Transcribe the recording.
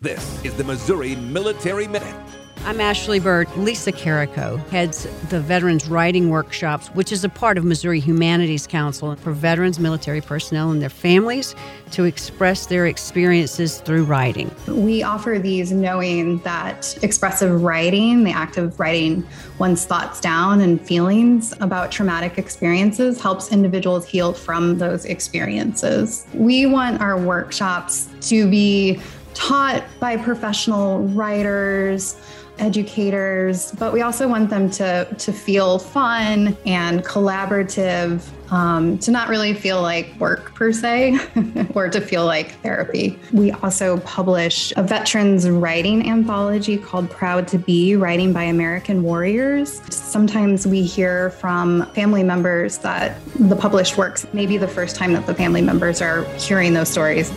This is the Missouri Military Minute. I'm Ashley Bird. Lisa Carrico heads the Veterans Writing Workshops, which is a part of Missouri Humanities Council for veterans, military personnel, and their families to express their experiences through writing. We offer these knowing that expressive writing, the act of writing one's thoughts down and feelings about traumatic experiences, helps individuals heal from those experiences. We want our workshops to be taught by professional writers, educators, but we also want them to, to feel fun and collaborative, um, to not really feel like work per se, or to feel like therapy. We also publish a veterans writing anthology called Proud to Be Writing by American Warriors. Sometimes we hear from family members that the published works may be the first time that the family members are hearing those stories.